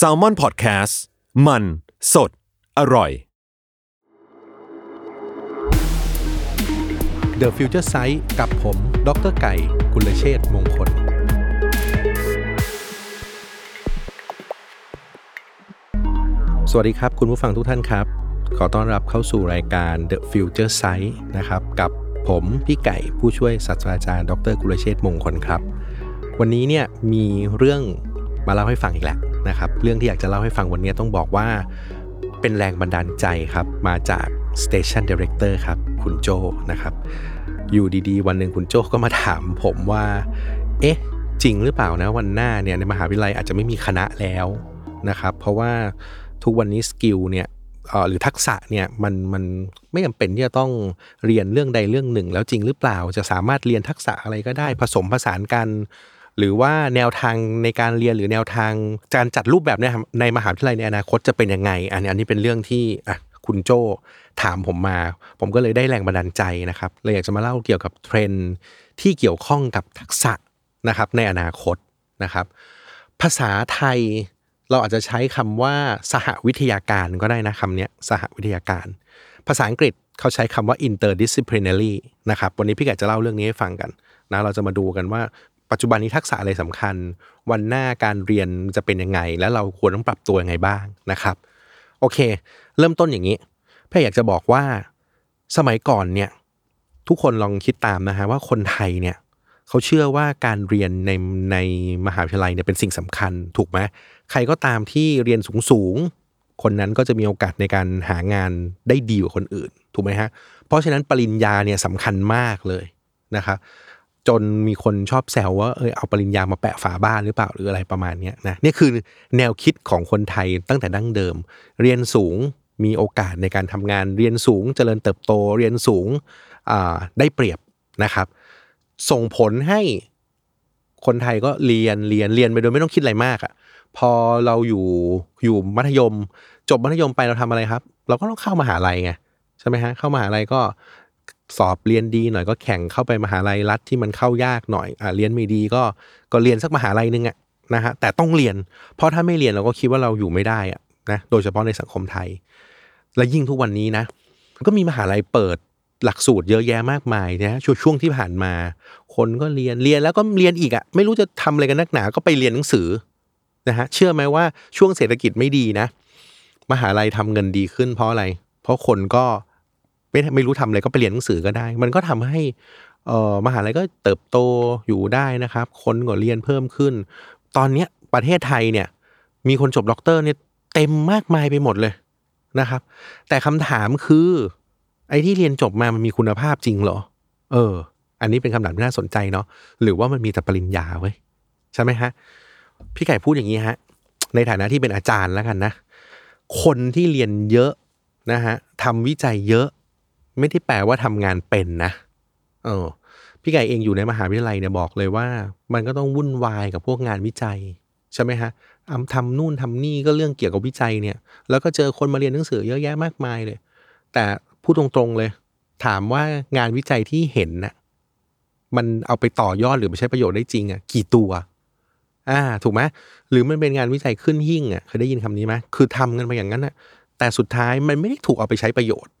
s a l ม o n PODCAST มัน สด อร่อย The Future Sight กับผม ดรไก่ กุลเชษมงคล สวัสดีครับ คุณผู้ฟังทุกท่านครับ ขอต้อนรับเข้าสู่รายการ The Future Sight นะครับ กับผมพี่ไก่ผู้ช่วยศาสตราจารย์ ดรกุลเชษมงคลครับ วันนี้เนี่ยมีเรื่อง มาเล่าให้ฟังอีกแล้วนะครับ เรื่องที่อยากจะเล่าให้ฟังวันนี้ต้องบอกว่าเป็นแรงบันดาลใจครับ มาจาก Station Director ครับ คุณโจนะครับ อยู่ดีๆ วันหนึ่งคุณโจก็มาถามผมว่า เอ๊ะ จริงหรือเปล่านะวันหน้าเนี่ยในมหาวิทยาลัยอาจจะไม่มีคณะแล้วนะครับ เพราะว่าทุกวันนี้ skill เนี่ยหรือทักษะเนี่ยมันมันไม่จำเป็นที่จะต้องเรียนเรื่องใดเรื่องหนึ่ง แล้วจริงหรือเปล่าจะสามารถเรียนทักษะอะไรก็ได้ผสมผสานกัน หรือว่าแนวทางในการเรียนหรือแนวทางการจัดรูปแบบเนี่ยครับในมหาวิทยาลัยในอนาคตจะเป็นยังไง อันนี้อันนี้เป็นเรื่องที่อะคุณโจถามผมมา ผมก็เลยได้แรงบันดาลใจนะครับเลยอยากจะมาเล่าเกี่ยวกับเทรนด์ที่เกี่ยวข้องกับทักษะนะครับในอนาคตนะครับ ภาษาไทยเราอาจจะใช้คำว่าสหวิทยาการก็ได้นะคำนี้สหวิทยาการ ภาษาอังกฤษเขาใช้คำว่า interdisciplinary นะครับ วันนี้พี่แกจะเล่าเรื่องนี้ให้ฟังกันนะ เราจะมาดูกันว่า ปัจจุบันนี้ทักษะอะไรสำคัญ วันหน้าการเรียนจะเป็นยังไง และเราควรต้องปรับตัวยังไงบ้างนะครับ โอเค เริ่มต้นอย่างนี้พี่อยากจะบอกว่าสมัยก่อนเนี่ยทุกคนลองคิดตามนะฮะว่าคนไทยเนี่ยเขาเชื่อว่าการเรียนในในมหาวิทยาลัยเนี่ยเป็นสิ่งสำคัญถูกไหมใครก็ตามที่เรียนสูงสูงคนนั้นก็จะมีโอกาสในการหางานได้ดีกว่าคนอื่น ถูกไหมฮะเพราะฉะนั้นปริญญาเนี่ยสำคัญมากเลยนะครับ จนมีคนชอบแซวว่าเออเอาปริญญามาแปะฝาบ้านหรือเปล่าหรืออะไรประมาณนี้นะนี่คือแนวคิดของคนไทยตั้งแต่ดั้งเดิม เรียนสูงมีโอกาสในการทำงานเรียนสูงเจริญเติบโตเรียนสูงได้เปรียบนะครับ ส่งผลให้คนไทยก็เรียนเรียนเรียนไปโดยไม่ต้องคิดอะไรมากอะ่ะพอเราอยู่อยู่มัธยม จบมัธยมไปเราทำอะไรครับ เราก็ต้องเข้ามหาลัยไงใช่ไหมฮะเข้ามหาลัยก็ สอบเรียนดีหน่อยก็แข่งเข้าไปมหาลัยรัฐที่มันเข้ายากหน่อยอ่าเรียนไม่ดีก็ก็เรียนสักมหาลัยนึงอะนะฮะแต่ต้องเรียน เพราะถ้าไม่เรียนเราก็คิดว่าเราอยู่ไม่ได้อะนะโดยเฉพาะในสังคมไทย และยิ่งทุกวันนี้นะ ก็มีมหาลัยเปิดหลักสูตรเยอะแยะมากมายนะช่วงช่วงที่ผ่านมา คนก็เรียนเรียนแล้วก็เรียนอีกอะไม่รู้จะทำอะไรกันนักหนา ก็ไปเรียนหนังสือนะฮะเชื่อไหมว่าช่วงเศรษฐกิจไม่ดีนะ มหาลัยทำเงินดีขึ้นเพราะอะไร เพราะคนก็ ไม่ไม่รู้ทำอะไรก็ไปเรียนหนังสือก็ได้ มันก็ทำให้เอ่อมหาลัยก็เติบโตอยู่ได้นะครับ คนก็เรียนเพิ่มขึ้น ตอนเนี้ยประเทศไทยเนี่ยมีคนจบด็อกเตอร์เนี่ยเต็มมากมายไปหมดเลยนะครับ แต่คำถามคือ ไอ้ที่เรียนจบมามันมีคุณภาพจริงเหรอ เออ อันนี้เป็นคำถามที่น่าสนใจเนาะหรือว่ามันมีแต่ปริญญาเว้ยใช่ไหมฮะพี่ไก่พูดอย่างนี้ฮะ ในฐานะที่เป็นอาจารย์แล้วกันนะ คนที่เรียนเยอะนะฮะทำวิจัยเยอะ ไม่ได้แปลว่าทำงานเป็นนะ เออ พี่ไก่เองอยู่ในมหาวิทยาลัยเนี่ยบอกเลยว่า มันก็ต้องวุ่นวายกับพวกงานวิจัย ใช่ไหมฮะทำทำนู่นทำนี่ก็เรื่องเกี่ยวกับวิจัยเนี่ย แล้วก็เจอคนมาเรียนหนังสือเยอะแยะมากมายเลย แต่พูดตรงๆเลย ถามว่างานวิจัยที่เห็นน่ะมันเอาไปต่อยอดหรือไปใช้ประโยชน์ได้จริงอะกี่ตัว อ่า ถูกไหมหรือมันเป็นงานวิจัยขึ้นหิ่งอะเคยได้ยินคำนี้ไหมคือทำกันไปอย่างนั้นอะแต่สุดท้ายมันไม่ได้ถูกเอาไปใช้ประโยชน์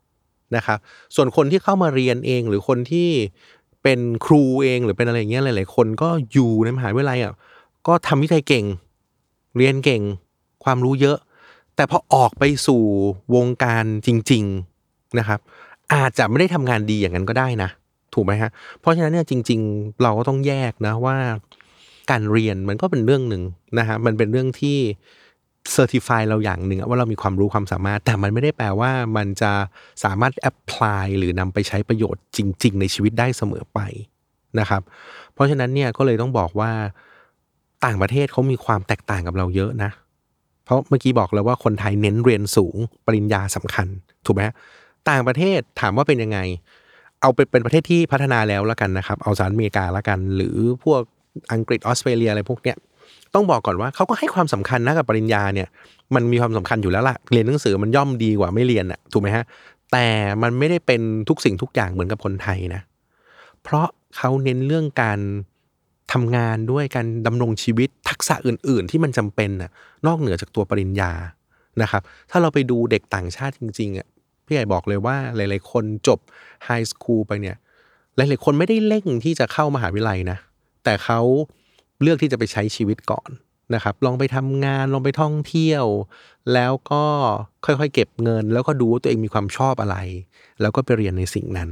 นะครับ ส่วนคนที่เข้ามาเรียนเองหรือคนที่เป็นครูเองหรือเป็นอะไรอย่างเงี้ยหลาย ๆ คนก็อยู่ในมหาวิทยาลัยอะก็ทำวิจัยเก่ง เรียนเก่ง ความรู้เยอะ แต่พอออกไปสู่วงการจริง ๆนะครับ อาจจะไม่ได้ทำงานดีอย่างนั้นก็ได้นะ ถูกไหมฮะเพราะฉะนั้นเนี่ยจริง ๆ เราก็ต้องแยกนะว่า การเรียนมันก็เป็นเรื่องหนึ่งนะฮะมันเป็นเรื่องที่ เซอร์ติฟายเราอย่างหนึ่งว่าเรามีความรู้ความสามารถ แต่มันไม่ได้แปลว่ามันจะสามารถแอพพลายหรือนำไปใช้ประโยชน์จริง ๆ ในชีวิตได้เสมอไปนะครับ เพราะฉะนั้นเนี่ยก็เลยต้องบอกว่าต่างประเทศเขามีความแตกต่างกับเราเยอะนะ เพราะเมื่อกี้บอกแล้วว่าคนไทยเน้นเรียนสูงปริญญาสำคัญ ถูกไหมต่างประเทศถามว่าเป็นยังไง เอาเป็นเป็นประเทศที่พัฒนาแล้วแล้วกันนะครับ เอาสหรัฐอเมริกาแล้วกัน หรือพวกอังกฤษออสเตรเลียอะไรพวกเนี้ย ต้องบอกก่อนว่าเขาก็ให้ความสำคัญนะกับปริญญาเนี่ยมันมีความสำคัญอยู่แล้วล่ะเรียนหนังสือมันย่อมดีกว่าไม่เรียนอะถูกไหมฮะแต่มันไม่ได้เป็นทุกสิ่งทุกอย่างเหมือนกับคนไทยนะ เพราะเขาเน้นเรื่องการทำงานด้วยการดำรงชีวิตทักษะอื่น ๆ ที่มันจำเป็นน่ะนอกเหนือจากตัวปริญญานะครับ ถ้าเราไปดูเด็กต่างชาติจริงๆอะพี่ใหญ่บอกเลยว่าหลาย ๆ คนจบไฮสคูลไปเนี่ย หลาย ๆ คนไม่ได้เร่งที่จะเข้ามหาวิทยาลัยนะ แต่เขา เลือกที่จะไปใช้ชีวิตก่อนนะครับ ลองไปทำงานลองไปท่องเที่ยว แล้วก็ค่อยๆ เก็บเงิน แล้วก็ดูว่าตัวเองมีความชอบอะไร แล้วก็ไปเรียนในสิ่งนั้น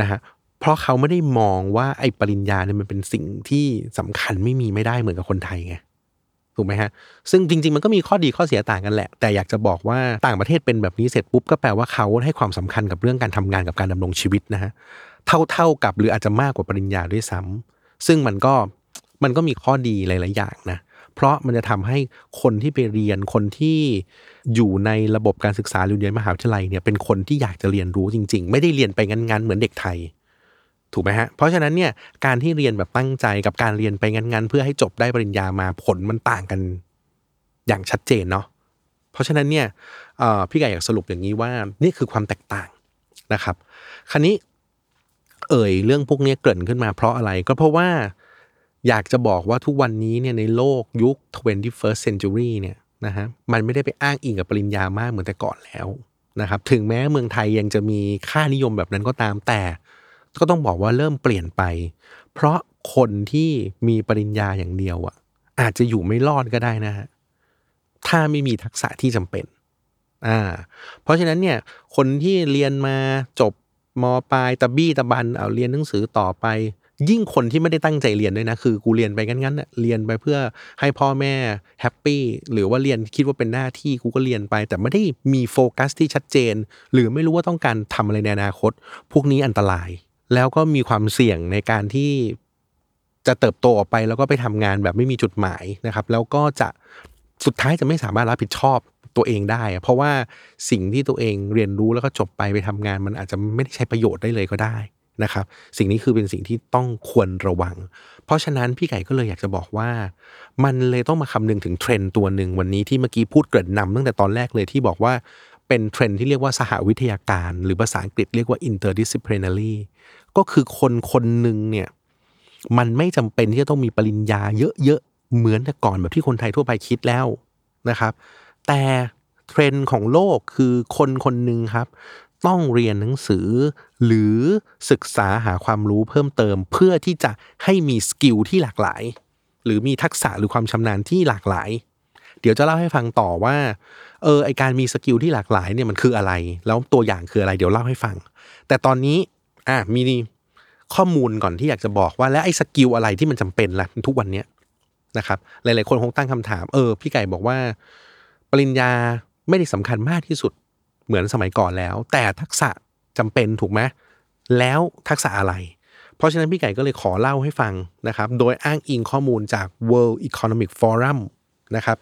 นะฮะเพราะเขาไม่ได้มองว่าไอ้ปริญญาเนี่ยมันเป็นสิ่งที่สำคัญไม่มีไม่ได้เหมือนกับคนไทยไงถูกไหมฮะ ซึ่งจริง ๆ มันก็มีข้อดีข้อเสียต่างกันแหละ แต่อยากจะบอกว่าต่างประเทศเป็นแบบนี้เสร็จปุ๊บก็แปลว่าเขาให้ความสำคัญกับเรื่องการทำงานกับการดำรงชีวิตนะฮะ เท่าๆกับหรืออาจจะมากกว่าปริญญาด้วยซ้ำซึ่งมันก็ มันก็มีข้อดีหลาย ๆ อย่างนะ เพราะมันจะทำให้คนที่ไปเรียนคนที่อยู่ในระบบการศึกษาหรือเรียนมหาวิทยาลัยเนี่ยเป็นคนที่อยากจะเรียนรู้จริง ๆ ไม่ได้เรียนไปงัน ๆ เหมือนเด็กไทยถูกไหมฮะ เพราะฉะนั้นเนี่ยการที่เรียนแบบตั้งใจกับการเรียนไปงัน ๆ เพื่อให้จบได้ปริญญามาผลมันต่างกันอย่างชัดเจนเนาะ เพราะฉะนั้นเนี่ยพี่ไก่อยากสรุปอย่างนี้ว่านี่คือความแตกต่างนะครับ คราวนี้เอ่ยเรื่องพวกนี้เกิดขึ้นมาเพราะอะไรก็เพราะว่า อยากจะบอกว่าทุกวันนี้เนี่ยในโลกยุค 21st century เนี่ยนะฮะมันไม่ได้ไปอ้างอิงกับปริญญามากเหมือนแต่ก่อนแล้วนะครับถึงแม้เมืองไทยยังจะมีค่านิยมแบบนั้นก็ตามแต่ ก็ต้องบอกว่าเริ่มเปลี่ยนไป เพราะคนที่มีปริญญาอย่างเดียวอะ อาจจะอยู่ไม่รอดก็ได้นะฮะถ้าไม่มีทักษะที่จำเป็นอ่าเพราะฉะนั้นเนี่ยคนที่เรียนมาจบมปลายตะบี้ตะบันเอาเรียนหนังสือต่อไป ยิ่งคนที่ไม่ได้ตั้งใจเรียนด้วยนะ คือกูเรียนไปงั้นๆเรียนไปเพื่อให้พ่อแม่แฮปปี้หรือว่าเรียนคิดว่าเป็นหน้าที่กูก็เรียนไป แต่ไม่ได้มีโฟกัสที่ชัดเจน หรือไม่รู้ว่าต้องการทำอะไรในอนาคต พวกนี้อันตราย แล้วก็มีความเสี่ยงในการที่จะเติบโตออกไปแล้วก็ไปทำงานแบบไม่มีจุดหมายนะครับ แล้วก็จะสุดท้ายจะไม่สามารถรับผิดชอบตัวเองได้ เพราะว่าสิ่งที่ตัวเองเรียนรู้แล้วก็จบไปไปทำงาน มันอาจจะไม่ได้ใช้ประโยชน์ได้เลยก็ได้ นะครับ สิ่งนี้คือเป็นสิ่งที่ต้องควรระวัง เพราะฉะนั้นพี่ไก่ก็เลยอยากจะบอกว่า มันเลยต้องมาคำนึงถึงเทรนด์ตัวหนึ่งวันนี้ที่เมื่อกี้พูดเกิดนำตั้งแต่ตอนแรกเลยที่บอกว่าเป็นเทรนด์ที่เรียกว่าสหวิทยาการ หรือภาษาอังกฤษเรียกว่า interdisciplinary ก็คือคนคนหนึ่งเนี่ยมันไม่จำเป็นที่จะต้องมีปริญญาเยอะๆเหมือนแต่ก่อนแบบที่คนไทยทั่วไปคิดแล้วนะครับ แต่เทรนด์ของโลกคือคนคนหนึ่งครับ ต้องเรียนหนังสือ หรือศึกษาหาความรู้เพิ่มเติม เพื่อที่จะให้มี skill ที่หลากหลาย หรือมีทักษะหรือความชำนาญที่หลากหลาย เดี๋ยวจะเล่าให้ฟังต่อว่าเออไอการมี skill ที่หลากหลายเนี่ยมันคืออะไร แล้วตัวอย่างคืออะไรเดี๋ยวเล่าให้ฟัง แต่ตอนนี้อะมีข้อมูลก่อนที่อยากจะบอกว่าแล้วไอ้ skill อะไรที่มันจำเป็นล่ะทุกวันเนี้ยนะครับ หลาย ๆ คนคงตั้งคำถาม เออ พี่ไก่บอกว่า ปริญญาไม่ได้สำคัญมากที่สุด เหมือนสมัยก่อนแล้ว แต่ทักษะจำเป็นถูกไหมแล้วทักษะอะไร เพราะฉะนั้นพี่ไก่ก็เลยขอเล่าให้ฟังนะครับ โดยอ้างอิงข้อมูลจาก World Economic Forum นะครับ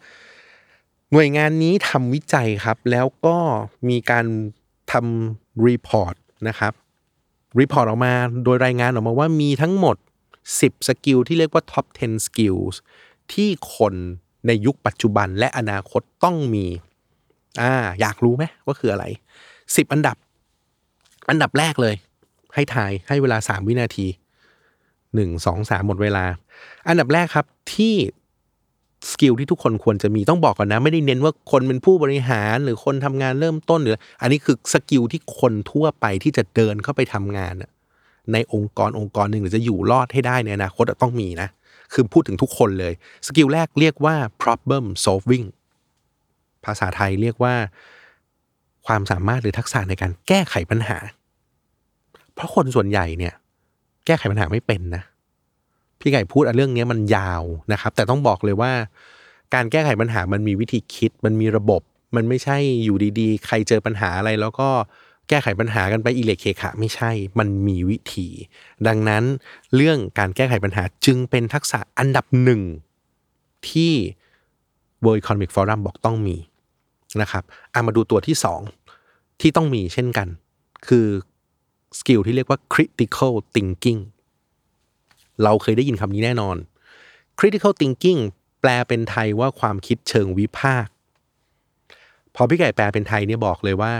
หน่วยงานนี้ทำวิจัยครับ แล้วก็มีการทำ report นะครับ report ออกมาโดยรายงานออกมาว่ามีทั้งหมด 10 skill ที่เรียกว่า top 10 skills ที่คนในยุคปัจจุบันและอนาคตต้องมี อ่า อยากรู้ไหมว่าคืออะไรสิบอันดับ อันดับแรกเลย ให้ทายให้เวลาสามวินาทีหนึ่งสองสามหมดเวลา อันดับแรกครับที่ skill ที่ทุกคนควรจะมีต้องบอกก่อนนะ ไม่ได้เน้นว่าคนเป็นผู้บริหารหรือคนทำงานเริ่มต้นหรือ อันนี้คือ skill ที่คนทั่วไปที่จะเดินเข้าไปทำงานในองค์กรองค์กรหนึ่งหรือจะอยู่รอดให้ได้ในอนาคตต้องมีนะ คือพูดถึงทุกคนเลย skill แรกเรียกว่า problem solving ภาษาไทยเรียกว่าความสามารถหรือทักษะในการแก้ไขปัญหา เพราะคนส่วนใหญ่เนี่ย แก้ไขปัญหาไม่เป็นนะ พี่ไก่พูดเรื่องนี้มันยาวนะครับ แต่ต้องบอกเลยว่า การแก้ไขปัญหามันมีวิธีคิด มันมีระบบ มันไม่ใช่อยู่ดีๆ ใครเจอปัญหาอะไรแล้วก็แก้ไขปัญหากันไปอิเล็กเคขะไม่ใช่ มันมีวิธี ดังนั้นเรื่องการแก้ไขปัญหาจึงเป็นทักษะอันดับหนึ่งที่ World Economic Forum บอกต้องมี นะครับอามาดูตัวที่สองที่ต้องมีเช่นกัน คือสกิลที่เรียกว่า critical thinking เราเคยได้ยินคำนี้แน่นอน critical thinking แปลเป็นไทยว่าความคิดเชิงวิพากษ์พอพี่ไก่แปลเป็นไทยเนี่ยบอกเลยว่า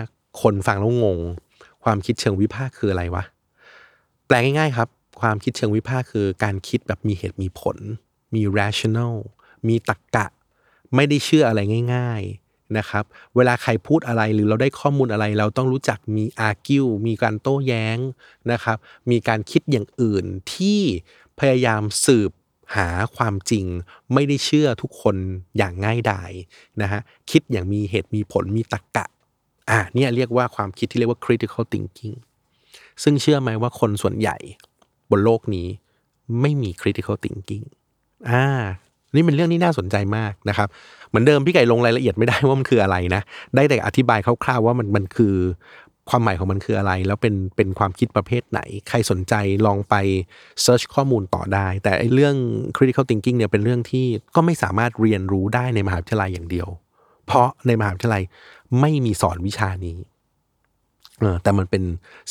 คนฟังแล้วงง ความคิดเชิงวิพากษ์คืออะไรวะ แปลง่ายๆครับ ความคิดเชิงวิพากษ์คือการคิดแบบมีเหตุมีผล มี rational มีตรรกกะ ไม่ได้เชื่ออะไรง่ายๆ นะครับ เวลาใครพูดอะไรหรือเราได้ข้อมูลอะไร เราต้องรู้จักมี argue มีการโต้แย้งนะครับ มีการคิดอย่างอื่นที่พยายามสืบหาความจริงไม่ได้เชื่อทุกคนอย่างง่ายดายนะฮะคิดอย่างมีเหตุมีผลมีตรรกกะอ่าเนี่ยเรียกว่าความคิดที่เรียกว่า critical thinking ซึ่งเชื่อไหมว่าคนส่วนใหญ่บนโลกนี้ไม่มี critical thinking อ่า นี่เป็นเรื่องที่น่าสนใจมากนะครับ เหมือนเดิมพี่ไก่ลงรายละเอียดไม่ได้ว่ามันคืออะไรนะ ได้แต่อธิบายคร่าวๆว่ามันมันคือความหมายของมันคืออะไร แล้วเป็นเป็นความคิดประเภทไหน ใครสนใจลองไปเซิร์ชข้อมูลต่อได้ แต่เรื่อง critical thinking เนี่ยเป็นเรื่องที่ก็ไม่สามารถเรียนรู้ได้ในมหาวิทยาลัยอย่างเดียว เพราะในมหาวิทยาลัยไม่มีสอนวิชานี้เออแต่มันเป็น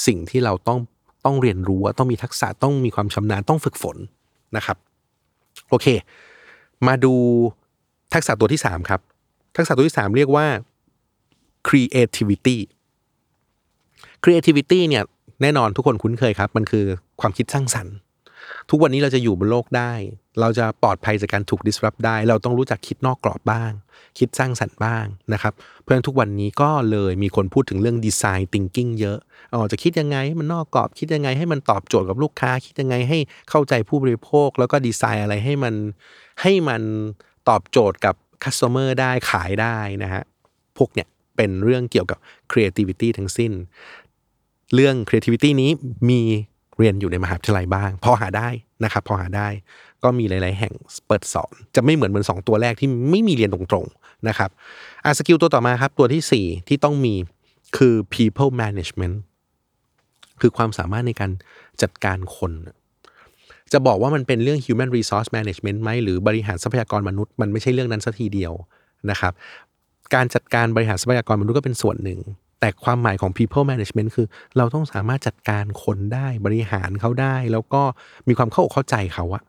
สิ่งที่เราต้องต้องเรียนรู้ต้องมีทักษะต้องมีความชำนาญต้องฝึกฝนนะครับ โอเค มาดูทักษะตัวที่สามครับ ทักษะตัวที่สามเรียกว่า creativity creativity เนี่ยแน่นอนทุกคนคุ้นเคยครับ มันคือความคิดสร้างสรรค์ ทุกวันนี้เราจะอยู่บนโลกได้ เราจะปลอดภัยจากการถูก disrupt ได้ เราต้องรู้จักคิดนอกกรอบบ้าง คิดสร้างสรรค์บ้างนะครับเพราะฉะนั้นทุกวันนี้ก็เลยมีคนพูดถึงเรื่อง design thinking เยอะอ๋อจะคิดยังไงให้มันนอกกรอบคิดยังไงให้มันตอบโจทย์กับลูกค้า คิดยังไงให้เข้าใจผู้บริโภค แล้วก็ดีไซน์อะไรให้มันให้มันตอบโจทย์กับ customer ได้ขายได้นะฮะพวกเนี่ยเป็นเรื่องเกี่ยวกับ creativity ทั้งสิ้น เรื่อง creativity นี้มี เรียนอยู่ในมหาวิทยาลัยบ้าง พอหาได้นะครับพอหาได้ก็มีหลาย ๆ แห่งเปิดสอน จะไม่เหมือนเหมือนสองตัวแรกที่ไม่มีเรียนตรง ๆ นะครับอะสกิลตัวต่อมาครับตัวที่ 4 ที่ต้องมีคือ people management คือความสามารถในการจัดการคน จะบอกว่ามันเป็นเรื่อง human resource management ไหมหรือบริหารทรัพยากรมนุษย์ มันไม่ใช่เรื่องนั้นสัทีเดียวนะครับ การจัดการบริหารทรัพยากรมนุษย์ก็เป็นส่วนหนึ่ง แต่ความหมายของ people management คือ เราต้องสามารถจัดการคนได้บริหารเขาได้ แล้วก็มีความเข้าอกเข้าใจเขาอะ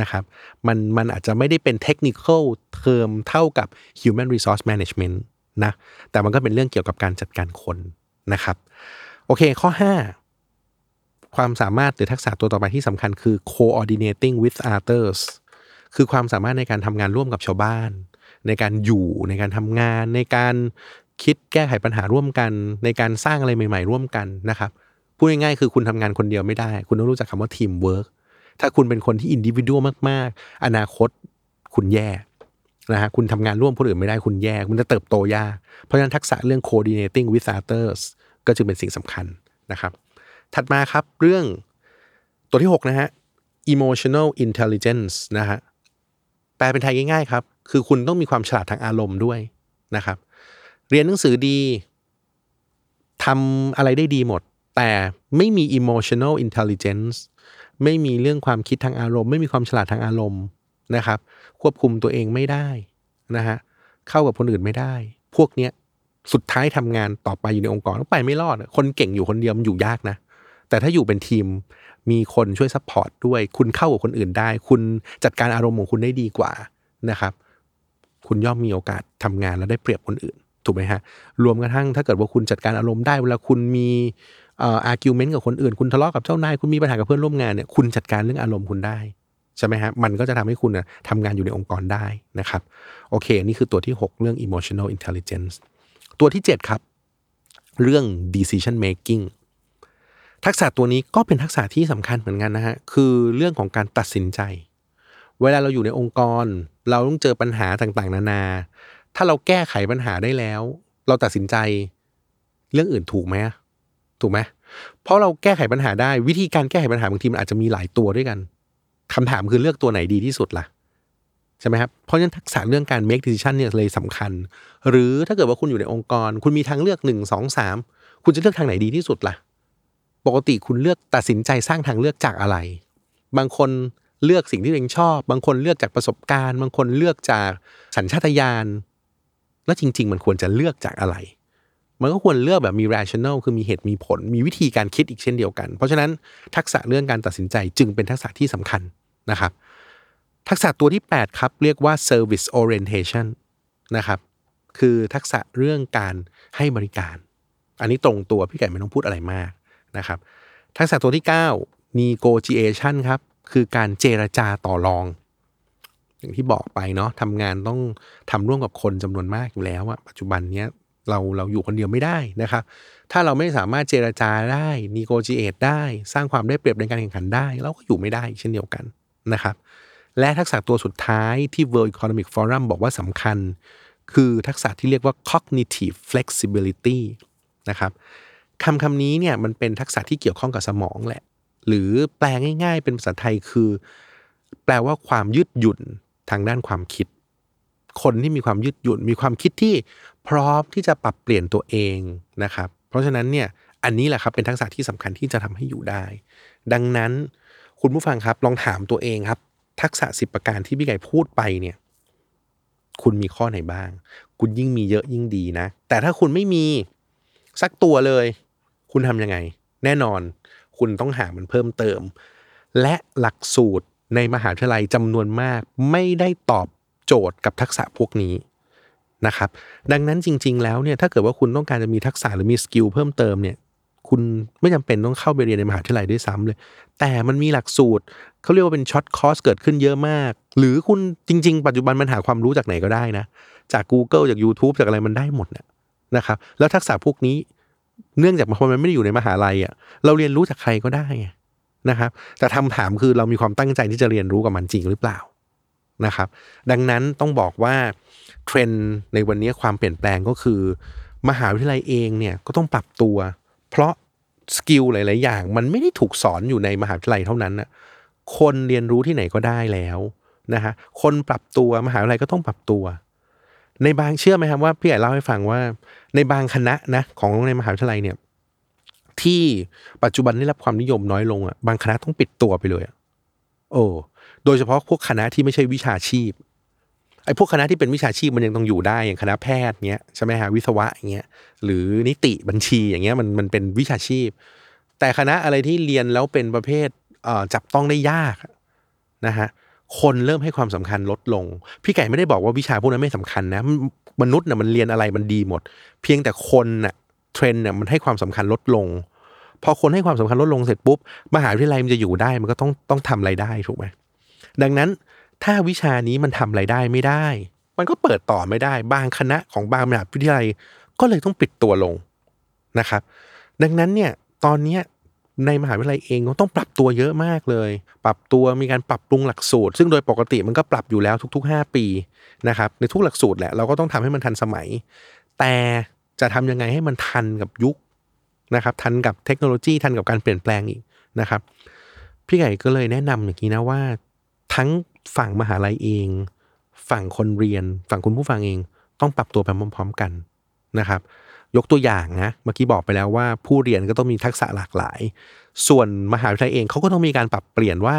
นะครับมันมันอาจจะไม่ได้เป็น technical term เท่ากับ human resource management นะแต่มันก็เป็นเรื่องเกี่ยวกับการจัดการคนนะครับ โอเคข้อ 5 ความสามารถหรือทักษะตัวต่อไปที่สำคัญคือ coordinating with others คือความสามารถในการทำงานร่วมกับชาวบ้าน ในการอยู่ในการทำงานในการ คิดแก้ไขปัญหาร่วมกัน ในการสร้างอะไรใหม่ ๆ ร่วมกันนะครับพูดง่ายๆคือคุณทำงานคนเดียวไม่ได้ คุณต้องรู้จักคำว่าทีมเวิร์กถ้าคุณเป็นคนที่ individual มาก ๆ อนาคตคุณแย่นะฮะคุณทำงานร่วมคนอื่นไม่ได้คุณแย่ คุณจะเติบโตยาก เพราะฉะนั้นทักษะเรื่อง coordinating with others ก็จึงเป็นสิ่งสำคัญนะครับ ถัดมาครับเรื่องตัวที่ 6 นะฮะ emotional intelligence นะฮะแปลเป็นไทยง่ายๆครับ คือคุณต้องมีความฉลาดทางอารมณ์ด้วยนะครับ เรียนหนังสือดีทำอะไรได้ดีหมด แต่ไม่มี emotional intelligence ไม่มีเรื่องความคิดทางอารมณ์ ไม่มีความฉลาดทางอารมณ์นะครับ ควบคุมตัวเองไม่ได้นะฮะเข้ากับคนอื่นไม่ได้ พวกเนี้ยสุดท้ายทำงานต่อไปอยู่ในองค์กรไปไม่รอด คนเก่งอยู่คนเดียวมันอยู่ยากนะ แต่ถ้าอยู่เป็นทีมมีคนช่วย support ด้วย คุณเข้ากับคนอื่นได้ คุณจัดการอารมณ์ของคุณได้ดีกว่านะครับ คุณย่อมมีโอกาสทำงานแล้วได้เปรียบคนอื่น ถูกไหมฮะ รวมกระทั่งถ้าเกิดว่าคุณจัดการอารมณ์ได้เวลาคุณมี argument กับคนอื่น คุณทะเลาะกับเจ้านาย คุณมีปัญหากับเพื่อนร่วมงานเนี่ย คุณจัดการเรื่องอารมณ์คุณได้ ใช่ไหมฮะ มันก็จะทำให้คุณนะทำงานอยู่ในองค์กรได้นะครับ โอเค นี่คือตัวที่ 6 เรื่อง emotional intelligence ตัวที่ 7 ครับ เรื่อง decision making ทักษะตัวนี้ก็เป็นทักษะที่สำคัญเหมือนกันนะฮะ คือเรื่องของการตัดสินใจ เวลาเราอยู่ในองค์กร เราต้องเจอปัญหาต่างๆ นานา ถ้าเราแก้ไขปัญหาได้แล้ว เราตัดสินใจเรื่องอื่นถูกไหมถูกไหมเพราะเราแก้ไขปัญหาได้วิธีการแก้ไขปัญหาบางทีมันอาจจะมีหลายตัวด้วยกันคำถามคือเลือกตัวไหนดีที่สุดล่ะใช่ไหมครับ เพราะฉะนั้นทักษะเรื่องการ make decision เนี่ยเลยสำคัญ หรือถ้าเกิดว่าคุณอยู่ในองค์กร คุณมีทางเลือกหนึ่งสองสามคุณจะเลือกทางไหนดีที่สุดล่ะ ปกติคุณเลือกตัดสินใจสร้างทางเลือกจากอะไร บางคนเลือกสิ่งที่ตัวเองชอบ บางคนเลือกจากประสบการณ์ บางคนเลือกจากสัญชาตญาณ แล้วจริง ๆ มันควรจะเลือกจากอะไร มันก็ควรเลือกแบบมี rational คือมีเหตุมีผล มีวิธีการคิดอีกเช่นเดียวกัน เพราะฉะนั้นทักษะเรื่องการตัดสินใจจึงเป็นทักษะที่สำคัญนะครับ ทักษะตัวที่ 8 ครับ เรียกว่า service orientation นะครับคือทักษะเรื่องการให้บริการ อันนี้ตรงตัวพี่ไก่ไม่ต้องพูดอะไรมากนะครับ ทักษะตัวที่ 9 negotiation ครับ คือการเจรจาต่อรอง อย่างที่บอกไปเนาะทำงานต้องทำร่วมกับคนจำนวนมากอยู่แล้วอะปัจจุบันเนี้ยเราเราอยู่คนเดียวไม่ได้นะครับ ถ้าเราไม่สามารถเจรจาได้ negotiate ได้ สร้างความได้เปรียบในการแข่งขันได้ เราก็อยู่ไม่ได้เช่นเดียวกันนะครับ และทักษะตัวสุดท้ายที่ World Economic Forum บอกว่าสำคัญ คือทักษะที่เรียกว่า cognitive flexibility นะครับคำคำนี้เนี่ยมันเป็นทักษะที่เกี่ยวข้องกับสมองแหละ หรือแปลง่าย ๆ เป็นภาษาไทยคือ แปลว่าความยืดหยุ่น ทางด้านความคิด คนที่มีความยืดหยุ่นมีความคิดที่พร้อมที่จะปรับเปลี่ยนตัวเองนะครับ เพราะฉะนั้นเนี่ยอันนี้แหละครับเป็นทักษะที่สำคัญที่จะทำให้อยู่ได้ ดังนั้นคุณผู้ฟังครับลองถามตัวเองครับ ทักษะสิบประการที่พี่ไก่พูดไปเนี่ย คุณมีข้อไหนบ้าง คุณยิ่งมีเยอะยิ่งดีนะ แต่ถ้าคุณไม่มีสักตัวเลย คุณทำยังไง แน่นอน คุณต้องหามันเพิ่มเติม และหลักสูตร ในมหาวิทยาลัยจำนวนมากไม่ได้ตอบโจทย์กับทักษะพวกนี้นะครับดังนั้นจริง ๆ แล้วเนี่ยถ้าเกิดว่าคุณต้องการจะมีทักษะหรือมีสกิลเพิ่มเติมเนี่ยคุณไม่จำเป็นต้องเข้าไปเรียนในมหาวิทยาลัยด้วยซ้ำเลย แต่มันมีหลักสูตรเขาเรียกว่าเป็น short course เกิดขึ้นเยอะมาก หรือคุณจริง ๆ ปัจจุบันมันหาความรู้จากไหนก็ได้นะ จาก Google จาก YouTube จากอะไรมันได้หมดนะนะครับแล้วทักษะพวกนี้เนื่องจากพอมันไม่ได้อยู่ในมหาลัยอะเราเรียนรู้จากใครก็ได้ นะครับ แต่คำถามคือเรามีความตั้งใจที่จะเรียนรู้กับมันจริงหรือเปล่านะครับ ดังนั้นต้องบอกว่าเทรนด์ในวันนี้ความเปลี่ยนแปลงก็คือ มหาวิทยาลัยเองเนี่ยก็ต้องปรับตัว เพราะสกิลหลาย ๆ อย่าง มันไม่ได้ถูกสอนอยู่ในมหาวิทยาลัยเท่านั้นนะคนเรียนรู้ที่ไหนก็ได้แล้วนะฮะคนปรับตัวมหาวิทยาลัยก็ต้องปรับตัว ในบางเชื่อไหมครับว่าพี่ใหญ่เล่าให้ฟังว่า ในบางคณะนะของในมหาวิทยาลัยเนี่ย ที่ปัจจุบันได้รับความนิยมน้อยลงอะบางคณะต้องปิดตัวไปเลยอะโอ้โดยเฉพาะพวกคณะที่ไม่ใช่วิชาชีพไอ้พวกคณะที่เป็นวิชาชีพมันยังต้องอยู่ได้อย่างคณะแพทย์เงี้ยใช่ไหมฮะวิศวะอย่างเงี้ยหรือนิติบัญชีอย่างเงี้ยมันมันเป็นวิชาชีพ แต่คณะอะไรที่เรียนแล้วเป็นประเภทเอ่อจับต้องได้ยากนะฮะคนเริ่มให้ความสำคัญลดลง พี่ไก่ไม่ได้บอกว่าวิชาพวกนั้นไม่สำคัญนะมนุษย์น่ะมันเรียนอะไรมันดีหมด เพียงแต่คนน่ะ เทรนด์เนี่ยมันให้ความสำคัญลดลง พอคนให้ความสำคัญลดลงเสร็จปุ๊บ มหาวิทยาลัยมันจะอยู่ได้มันก็ต้องต้องทำไรายได้ถูกไหมดังนั้นถ้าวิชานี้มันทำไรายได้ไม่ได้ มันก็เปิดต่อไม่ได้ บางคณะของบางมหาวิทยาลัยก็เลยต้องปิดตัวลงนะครับ ดังนั้นเนี่ยตอนนี้ในมหาวิทยาลัยเองก็ต้องปรับตัวเยอะมากเลย ปรับตัวมีการปรับปรุงหลักสูตร ซึ่งโดยปกติมันก็ปรับอยู่แล้วทุก ๆ 5 ปีนะครับในทุกหลักสูตรแหละเราก็ต้องทำให้มันทันสมัย แต่ จะทำยังไงให้มันทันกับยุคนะครับ ทันกับเทคโนโลยีทันกับการเปลี่ยนแปลงอีกนะครับ พี่ไก่ก็เลยแนะนำอย่างนี้นะว่า ทั้งฝั่งมหาลัยเอง ฝั่งคนเรียน ฝั่งคุณผู้ฟังเอง ต้องปรับตัวไปพร้อม ๆกันนะครับ ยกตัวอย่างนะเมื่อกี้บอกไปแล้วว่า ผู้เรียนก็ต้องมีทักษะหลากหลาย ส่วนมหาวิทยาลัยเองเขาก็ต้องมีการปรับเปลี่ยนว่า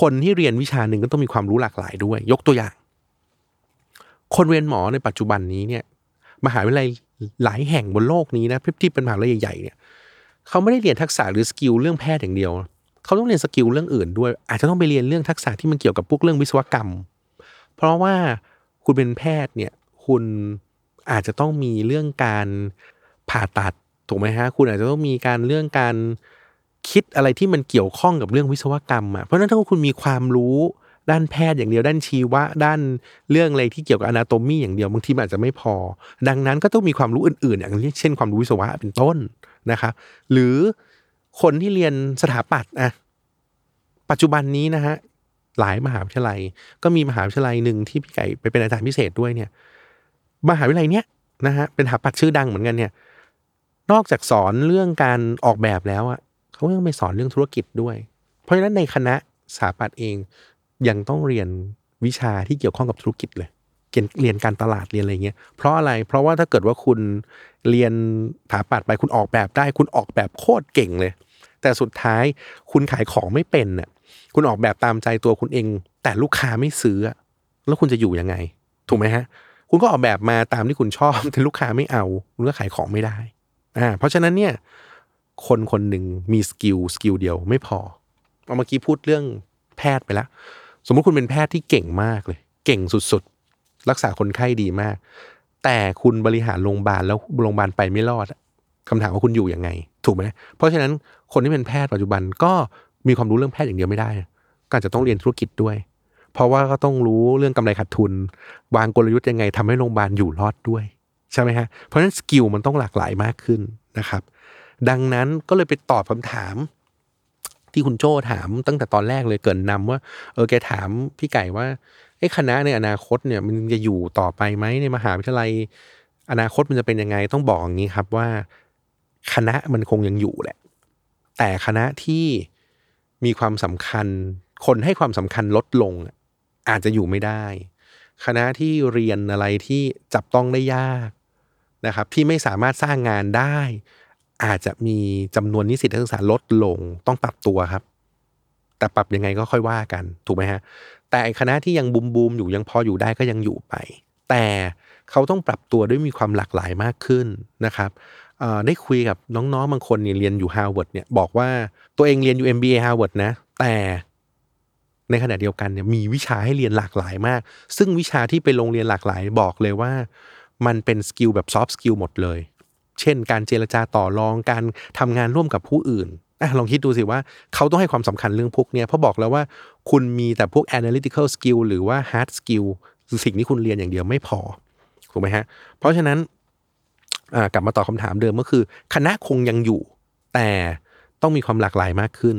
คนที่เรียนวิชาหนึ่งก็ต้องมีความรู้หลากหลายด้วย ยกตัวอย่าง คนเรียนหมอในปัจจุบันนี้เนี่ยมหาวิทยาลัย หลายแห่งบนโลกนี้นะที่เป็นมหาลัยใหญ่ๆเนี่ยเขาไม่ได้เรียนทักษะหรือสกิลเรื่องแพทย์อย่างเดียว เขาต้องเรียน skill เรื่องอื่นด้วย อาจจะต้องไปเรียนเรื่องทักษะที่มันเกี่ยวกับพวกเรื่องวิศวกรรม เพราะว่าคุณเป็นแพทย์เนี่ยคุณอาจจะต้องมีเรื่องการผ่าตัดถูกไหมฮะคุณอาจจะต้องมีการเรื่องการคิดอะไรที่มันเกี่ยวข้องกับเรื่องวิศวกรรมอะเพราะฉะนั้นถ้าคุณมีความรู้ ด้านแพทย์อย่างเดียวด้านชีวะ ด้านเรื่องอะไรที่เกี่ยวกับ anatomy อย่างเดียวบางทีมันอาจจะไม่พอ ดังนั้นก็ต้องมีความรู้อื่นๆ อย่างเช่นความรู้วิศวะเป็นต้นนะครับหรือคนที่เรียนสถาปัตย์อะปัจจุบันนี้นะฮะหลายมหาวิทยาลัย ก็มีมหาวิทยาลัยหนึ่งที่พี่ไก่ไปเป็นอาจารย์พิเศษด้วยเนี่ย มหาวิทยาลัยเนี้ยนะฮะเป็นสถาปัตย์ชื่อดังเหมือนกันเนี่ย นอกจากสอนเรื่องการออกแบบแล้วอะเขายังไปสอนเรื่องธุรกิจด้วย เพราะฉะนั้นในคณะสถาปัตย์เอง ยังต้องเรียนวิชาที่เกี่ยวข้องกับธุรกิจเลยเรียนการตลาดเรียนอะไรเงี้ย เพราะอะไร เพราะว่าถ้าเกิดว่าคุณเรียนสถาปัตย์ไปคุณออกแบบได้ คุณออกแบบโคตรเก่งเลย แต่สุดท้ายคุณขายของไม่เป็นน่ะ คุณออกแบบตามใจตัวคุณเอง แต่ลูกค้าไม่ซื้อ แล้วคุณจะอยู่ยังไง ถูกไหมฮะ คุณก็ออกแบบมาตามที่คุณชอบ แต่ลูกค้าไม่เอา คุณก็ขายของไม่ได้ อ่า เพราะฉะนั้นเนี่ย คนคนหนึ่งมี skill skill เดียวไม่พอ เอาเมื่อกี้พูดเรื่องแพทย์ไปแล้ว สมมุติคุณเป็นแพทย์ที่เก่งมากเลย เก่งสุดๆ รักษาคนไข้ดีมาก แต่คุณบริหารโรงพยาบาลแล้วโรงพยาบาลไปไม่รอดอะคำถามว่าคุณอยู่ยังไง ถูกไหมเพราะฉะนั้นคนที่เป็นแพทย์ปัจจุบันก็มีความรู้เรื่องแพทย์อย่างเดียวไม่ได้ ก็อาจจะต้องเรียนธุรกิจด้วย เพราะว่าก็ต้องรู้เรื่องกำไรขาดทุน วางกลยุทธ์ยังไงทำให้โรงพยาบาลอยู่รอดด้วยใช่ไหมฮะเพราะฉะนั้นสกิลมันต้องหลากหลายมากขึ้นนะครับ ดังนั้นก็เลยไปตอบคำถาม ที่คุณโจ้ถามตั้งแต่ตอนแรกเลยเกินนำว่า เออแกถามพี่ไก่ว่าไอ้คณะในอนาคตเนี่ยมันจะอยู่ต่อไปไหมในมหาวิทยาลัย อนาคตมันจะเป็นยังไงต้องบอกอย่างนี้ครับว่า คณะมันคงยังอยู่แหละ แต่คณะที่มีความสำคัญ คนให้ความสำคัญลดลงอะอาจจะอยู่ไม่ได้ คณะที่เรียนอะไรที่จับต้องได้ยากนะครับ ที่ไม่สามารถสร้างงานได้ อาจจะมีจำนวนนิสิตนักศึกษาลดลงต้องปรับตัวครับ แต่ปรับยังไงก็ค่อยว่ากัน ถูกไหมฮะ แต่คณะที่ยังบูมบูมๆอยู่ยังพออยู่ได้ก็ยังอยู่ไป แต่เขาต้องปรับตัวด้วยมีความหลากหลายมากขึ้นนะครับได้คุยกับน้องๆบางคนเนี่ยเรียนอยู่ฮาร์วาร์ดเนี่ยบอกว่าตัวเองเรียนอยู่ MBA Harvard นะ แต่ในขณะเดียวกันเนี่ยมีวิชาให้เรียนหลากหลายมาก ซึ่งวิชาที่ไปลงเรียนหลากหลายบอกเลยว่า มันเป็น skill แบบ soft skill หมดเลย เช่น การเจรจาต่อรองการทำงานร่วมกับผู้อื่นอะลองคิดดูสิว่าเขาต้องให้ความสำคัญเรื่องพวกเนี้ยเพราะบอกแล้วว่าคุณมีแต่พวก analytical skill หรือว่า hard skill สิ่งที่คุณเรียนอย่างเดียวไม่พอถูกไหมฮะ เพราะฉะนั้นกลับมาตอบคำถามเดิมก็คือ คณะคงยังอยู่ แต่ต้องมีความหลากหลายมากขึ้น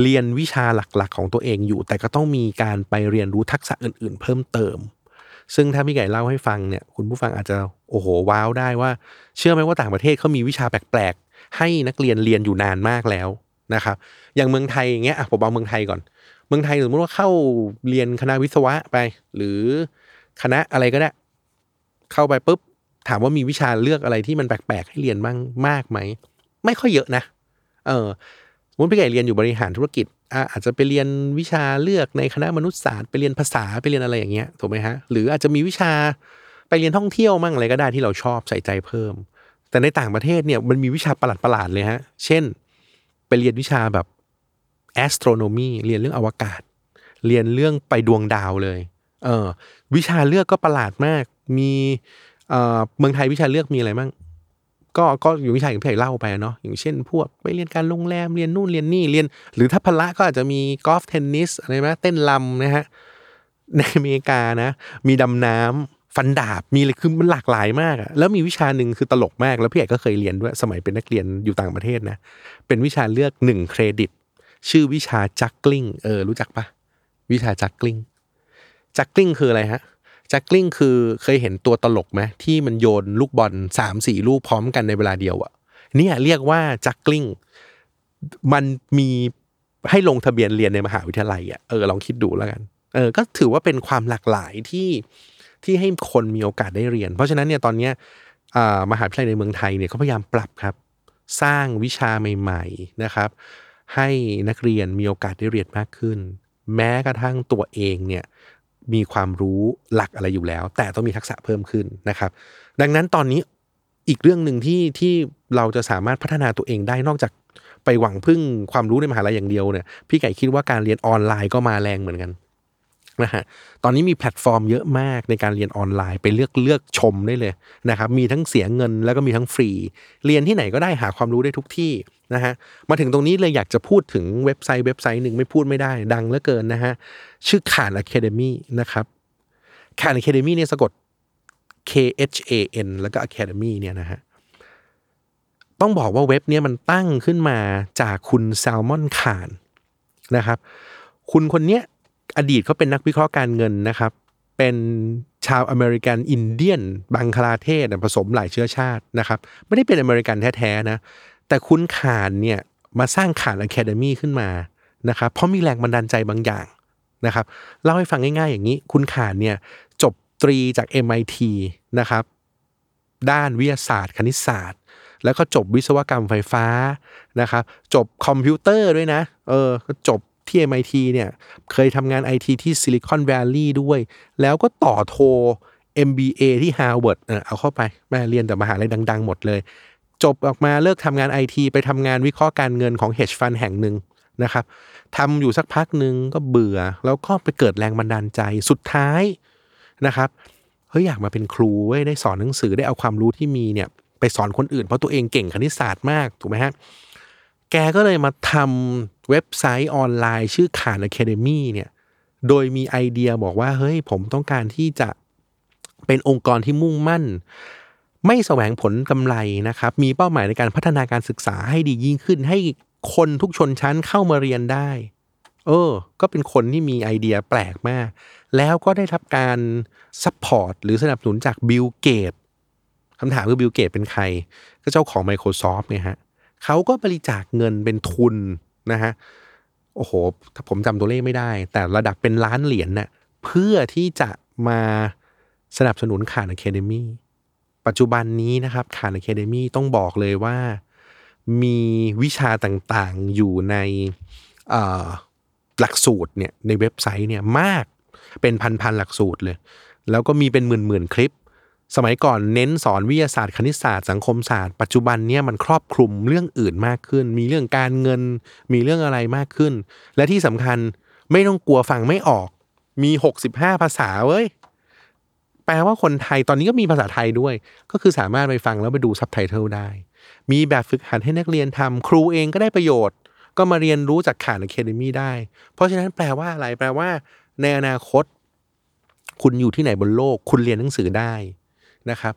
เรียนวิชาหลักๆ ของตัวเองอยู่ แต่ก็ต้องมีการไปเรียนรู้ทักษะอื่น ๆ เพิ่มเติม ซึ่งถ้าพี่ไก่เล่าให้ฟังเนี่ยคุณผู้ฟังอาจจะโอ้โหว้าวได้ว่า เชื่อไหมว่าต่างประเทศเขามีวิชาแปลกๆ ให้นักเรียนเรียนอยู่นานมากแล้วนะครับอย่างเมืองไทยอย่างเงี้ยอะผมเอาเมืองไทยก่อน เมืองไทยสมมติว่าเข้าเรียนคณะวิศวะไป หรือคณะอะไรก็ได้ เข้าไปปุ๊บถามว่ามีวิชาเลือกอะไรที่มันแปลกๆ ให้เรียนบ้างมากไหม ไม่ค่อยเยอะนะ เออสมมติพี่ไก่เรียนอยู่บริหารธุรกิจ อาจจะไปเรียนวิชาเลือกในคณะมนุษยศาสตร์ไปเรียนภาษาไปเรียนอะไรอย่างเงี้ยถูกไหมฮะหรืออาจจะมีวิชาไปเรียนท่องเที่ยวมั่งอะไรก็ได้ที่เราชอบใส่ใจเพิ่ม แต่ในต่างประเทศเนี่ยมันมีวิชาประหลาดๆเลยฮะเช่น ไปเรียนวิชาแบบ astronomy เรียนเรื่องอวกาศ เรียนเรื่องไปดวงดาวเลยเออวิชาเลือกก็ประหลาดมากมีเอ่อเมืองไทยวิชาเลือกมีอะไรบ้าง ก็ก็อยู่วิชาอย่างพี่ใหญ่เล่าไปเนาะอย่างเช่น พวกไปเรียนการโรงแรมเรียนนู่นเรียนนี่เรียน หรือถ้าพละก็อาจจะมีกอล์ฟเทนนิสอะไรไหมเต้นลำนะฮะในอเมริกานะ มีดำน้ำฟันดาบมีอะไรคือมันหลากหลายมากอะแล้วมีวิชาหนึ่งคือตลกมาก แล้วพี่ใหญ่ก็เคยเรียนด้วยสมัยเป็นนักเรียนอยู่ต่างประเทศนะ เป็นวิชาเลือกหนึ่งเครดิต ชื่อวิชาจักกลิ้งเออรู้จักปะวิชาจักกลิ้งจักกลิ้งคืออะไรฮะ จักกลิ้งคือเคยเห็นตัวตลกไหมที่มันโยนลูกบอลสามสี่ลูกพร้อมกันในเวลาเดียวอะเนี่ยเรียกว่าจักกลิ้งมันมีให้ลงทะเบียนเรียนในมหาวิทยาลัยอะเออลองคิดดูแล้วกันเออก็ถือว่าเป็นความหลากหลายที่ที่ให้คนมีโอกาสได้เรียน เพราะฉะนั้นเนี่ยตอนเนี้ยมหาวิทยาลัยในเมืองไทยเนี่ยเขาพยายามปรับครับ สร้างวิชาใหม่ๆนะครับ ให้นักเรียนมีโอกาสได้เรียนมากขึ้น แม้กระทั่งตัวเองเนี่ย มีความรู้หลักอะไรอยู่แล้ว แต่ต้องมีทักษะเพิ่มขึ้นนะครับ ดังนั้นตอนนี้อีกเรื่องหนึ่งที่ที่เราจะสามารถพัฒนาตัวเองได้นอกจากไปหวังพึ่งความรู้ในมหาลัยอย่างเดียวเนี่ยพี่ไก่คิดว่าการเรียนออนไลน์ก็มาแรงเหมือนกันนะฮะตอนนี้มีแพลตฟอร์มเยอะมากในการเรียนออนไลน์ไปเลือกเลือกชมได้เลยนะครับมีทั้งเสียเงินแล้วก็มีทั้งฟรี เรียนที่ไหนก็ได้หาความรู้ได้ทุกที่ นะฮะมาถึงตรงนี้เลยอยากจะพูดถึงเว็บไซต์เว็บไซต์หนึ่งไม่พูดไม่ได้ ดังเหลือเกินนะฮะชื่อขาน Academy นะครับขาน Academy เนี่ยสะกด K H A N แล้วก็ Academy เนี่ยนะฮะต้องบอกว่าเว็บเนี้ยมันตั้งขึ้นมาจากคุณแซลมอนคานนะครับ คุณคนเนี้ยอดีตเขาเป็นนักวิเคราะห์การเงินนะครับ เป็นชาวอเมริกันอินเดียนบังคลาเทศผสมหลายเชื้อชาตินะครับ ไม่ได้เป็นอเมริกันแท้ๆนะ แต่คุณขานเนี่ยมาสร้างขานอะคาเดมีขึ้นมานะครับเพราะมีแรงบันดาลใจบางอย่างนะครับเล่าให้ฟังง่าย ๆ อย่างนี้ คุณขานเนี่ยจบตรีจาก MIT นะครับด้านวิทยาศาสตร์ คณิตศาสตร์ แล้วก็จบวิศวกรรมไฟฟ้านะครับจบคอมพิวเตอร์ด้วยนะเออก็จบที่ MIT เนี่ยเคยทำงาน IT ที่ Silicon Valley ด้วย แล้วก็ต่อโท MBA ที่ Harvard เออเอาเข้าไปแม่เรียนแต่มหาลัยดัง ๆ หมดเลย จบออกมาเลิกทำงาน IT ไปทำงานวิเคราะห์การเงินของ hedge fund แห่งหนึ่งนะครับทำอยู่สักพักหนึ่งก็เบื่อ แล้วก็ไปเกิดแรงบันดาลใจสุดท้ายนะครับเฮ้ยอยากมาเป็นครูเว้ยได้สอนหนังสือได้เอาความรู้ที่มีเนี่ยไปสอนคนอื่นเพราะตัวเองเก่งคณิตศาสตร์มากถูกไหมฮะแกก็เลยมาทำเว็บไซต์ออนไลน์ ชื่อ Khan Academy เนี่ยโดยมีไอเดียบอกว่าเฮ้ยผมต้องการที่จะเป็นองค์กรที่มุ่งมั่น ไม่แสวงผลกำไรนะครับ มีเป้าหมายในการพัฒนาการศึกษาให้ดียิ่งขึ้น ให้คนทุกชนชั้นเข้ามาเรียนได้ เออ ก็เป็นคนที่มีไอเดียแปลกมาก แล้วก็ได้รับการ support หรือสนับสนุนจาก Bill Gates คำถามคือ Bill Gates เป็นใคร ก็เจ้าของ Microsoft ไงฮะเขาก็บริจาคเงินเป็นทุนนะฮะ โอ้โห ถ้าผมจำตัวเลขไม่ได้ แต่ระดับเป็นล้านเหรียญน่ะเพื่อที่จะมาสนับสนุนขานอะคาเดมี ปัจจุบันนี้นะครับขานอะคเดมีต้องบอกเลยว่ามีวิชาต่างๆอยู่ในหลักสูตรเนี่ยในเว็บไซต์เนี่ยมากเป็นพันๆหลักสูตรเลย แล้วก็มีเป็นหมื่นๆคลิป สมัยก่อนเน้นสอนวิทยาศาสตร์คณิตศาสตร์สังคมศาสตร์ปัจจุบันเนี่ยมันครอบคลุมเรื่องอื่นมากขึ้น มีเรื่องการเงิน มีเรื่องอะไรมากขึ้น และที่สำคัญไม่ต้องกลัวฟังไม่ออก มี 65 ภาษาเว้ย แปลว่าคนไทยตอนนี้ก็มีภาษาไทยด้วย ก็คือสามารถไปฟังแล้วไปดูซับไตเติลได้ มีแบบฝึกหัดให้นักเรียนทำครูเองก็ได้ประโยชน์ ก็มาเรียนรู้จากขานอะคเดมีได้ เพราะฉะนั้นแปลว่าอะไร แปลว่า ในอนาคต คุณอยู่ที่ไหนบนโลก คุณเรียนหนังสือได้นะครับ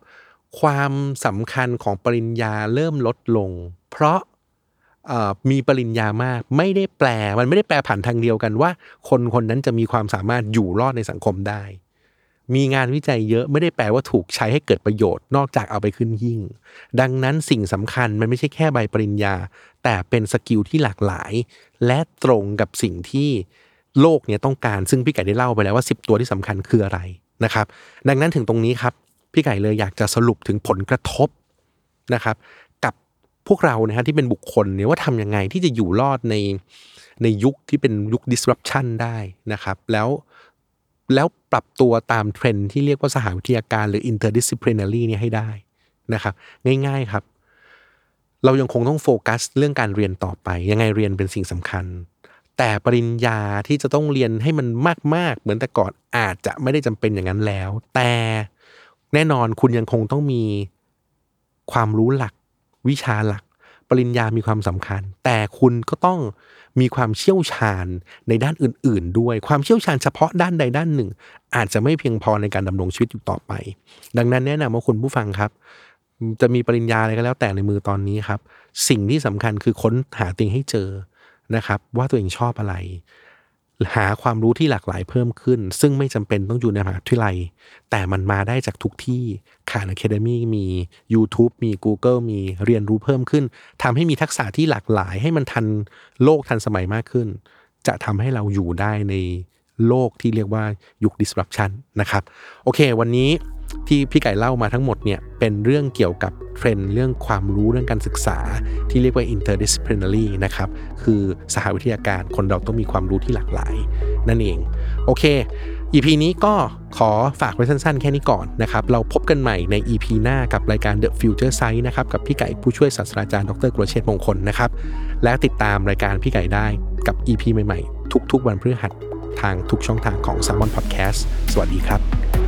ความสำคัญของปริญญาเริ่มลดลง เพราะมีปริญญามากไม่ได้แปล มันไม่ได้แปลผ่านทางเดียวกันว่า คนคนนั้นจะมีความสามารถอยู่รอดในสังคมได้ มีงานวิจัยเยอะไม่ได้แปลว่าถูกใช้ให้เกิดประโยชน์นอกจากเอาไปขึ้นหิ่ง ดังนั้นสิ่งสำคัญมันไม่ใช่แค่ใบปริญญา แต่เป็นสกิลที่หลากหลาย และตรงกับสิ่งที่โลกเนี่ยต้องการซึ่งพี่ไก่ได้เล่าไปแล้วว่า 10 ตัวที่สำคัญคืออะไรนะครับ ดังนั้นถึงตรงนี้ครับพี่ไก่เลยอยากจะสรุปถึงผลกระทบนะครับ กับพวกเรานะฮะที่เป็นบุคคลเนี่ยว่าทำยังไงที่จะอยู่รอดในในยุคที่เป็นยุค disruption ได้นะครับ แล้ว แล้วปรับตัวตามเทรนที่เรียกว่าสหวิทยาการหรือ interdisciplinary เนี่ยให้ได้นะครับ ง่ายๆครับ เรายังคงต้องโฟกัสเรื่องการเรียนต่อไป ยังไงเรียนเป็นสิ่งสำคัญ แต่ปริญญาที่จะต้องเรียนให้มันมาก ๆ เหมือนแต่ก่อนอาจจะไม่ได้จำเป็นอย่างนั้นแล้ว แต่แน่นอนคุณยังคงต้องมีความรู้หลัก วิชาหลัก ปริญญามีความสำคัญ แต่คุณก็ต้อง มีความเชี่ยวชาญในด้านอื่น ๆ ด้วยความเชี่ยวชาญเฉพาะด้านใดด้านหนึ่ง อาจจะไม่เพียงพอในการดำรงชีวิตอยู่ต่อไป ดังนั้นแนะนำว่าคุณผู้ฟังครับ จะมีปริญญาอะไรก็แล้วแต่ในมือตอนนี้ครับ สิ่งที่สำคัญคือค้นหาตัวเองให้เจอนะครับ ว่าตัวเองชอบอะไร หาความรู้ที่หลากหลายเพิ่มขึ้น ซึ่งไม่จำเป็นต้องอยู่ในมหาวิทยาลัย แต่มันมาได้จากทุกที่ขาน Academy มี YouTube มี Google มีเรียนรู้เพิ่มขึ้นทำให้มีทักษะที่หลากหลาย ให้มันทันโลกทันสมัยมากขึ้น จะทำให้เราอยู่ได้ในโลกที่เรียกว่ายุค disruption นะครับ โอเค วันนี้ ที่พี่ไก่เล่ามาทั้งหมดเนี่ยเป็นเรื่องเกี่ยวกับเทรนด์เรื่องความรู้เรื่องการศึกษา ที่เรียกว่า interdisciplinary นะครับคือสหวิทยาการคนเราต้องมีความรู้ที่หลากหลาย นั่นเอง โอเค EP นี้ก็ขอฝากไว้สั้นๆ แค่นี้ก่อนนะครับ เราพบกันใหม่ใน EP หน้ากับรายการ The Future Sight นะครับ กับพี่ไก่ผู้ช่วยศาสตราจารย์ดรกรเชษฐ์มงคลนะครับ และติดตามรายการพี่ไก่ได้กับ EP ใหม่ๆ ทุกๆ วันพฤหัสทางทุกช่องทางของ s ซ m o n Podcast สวัสดีครับ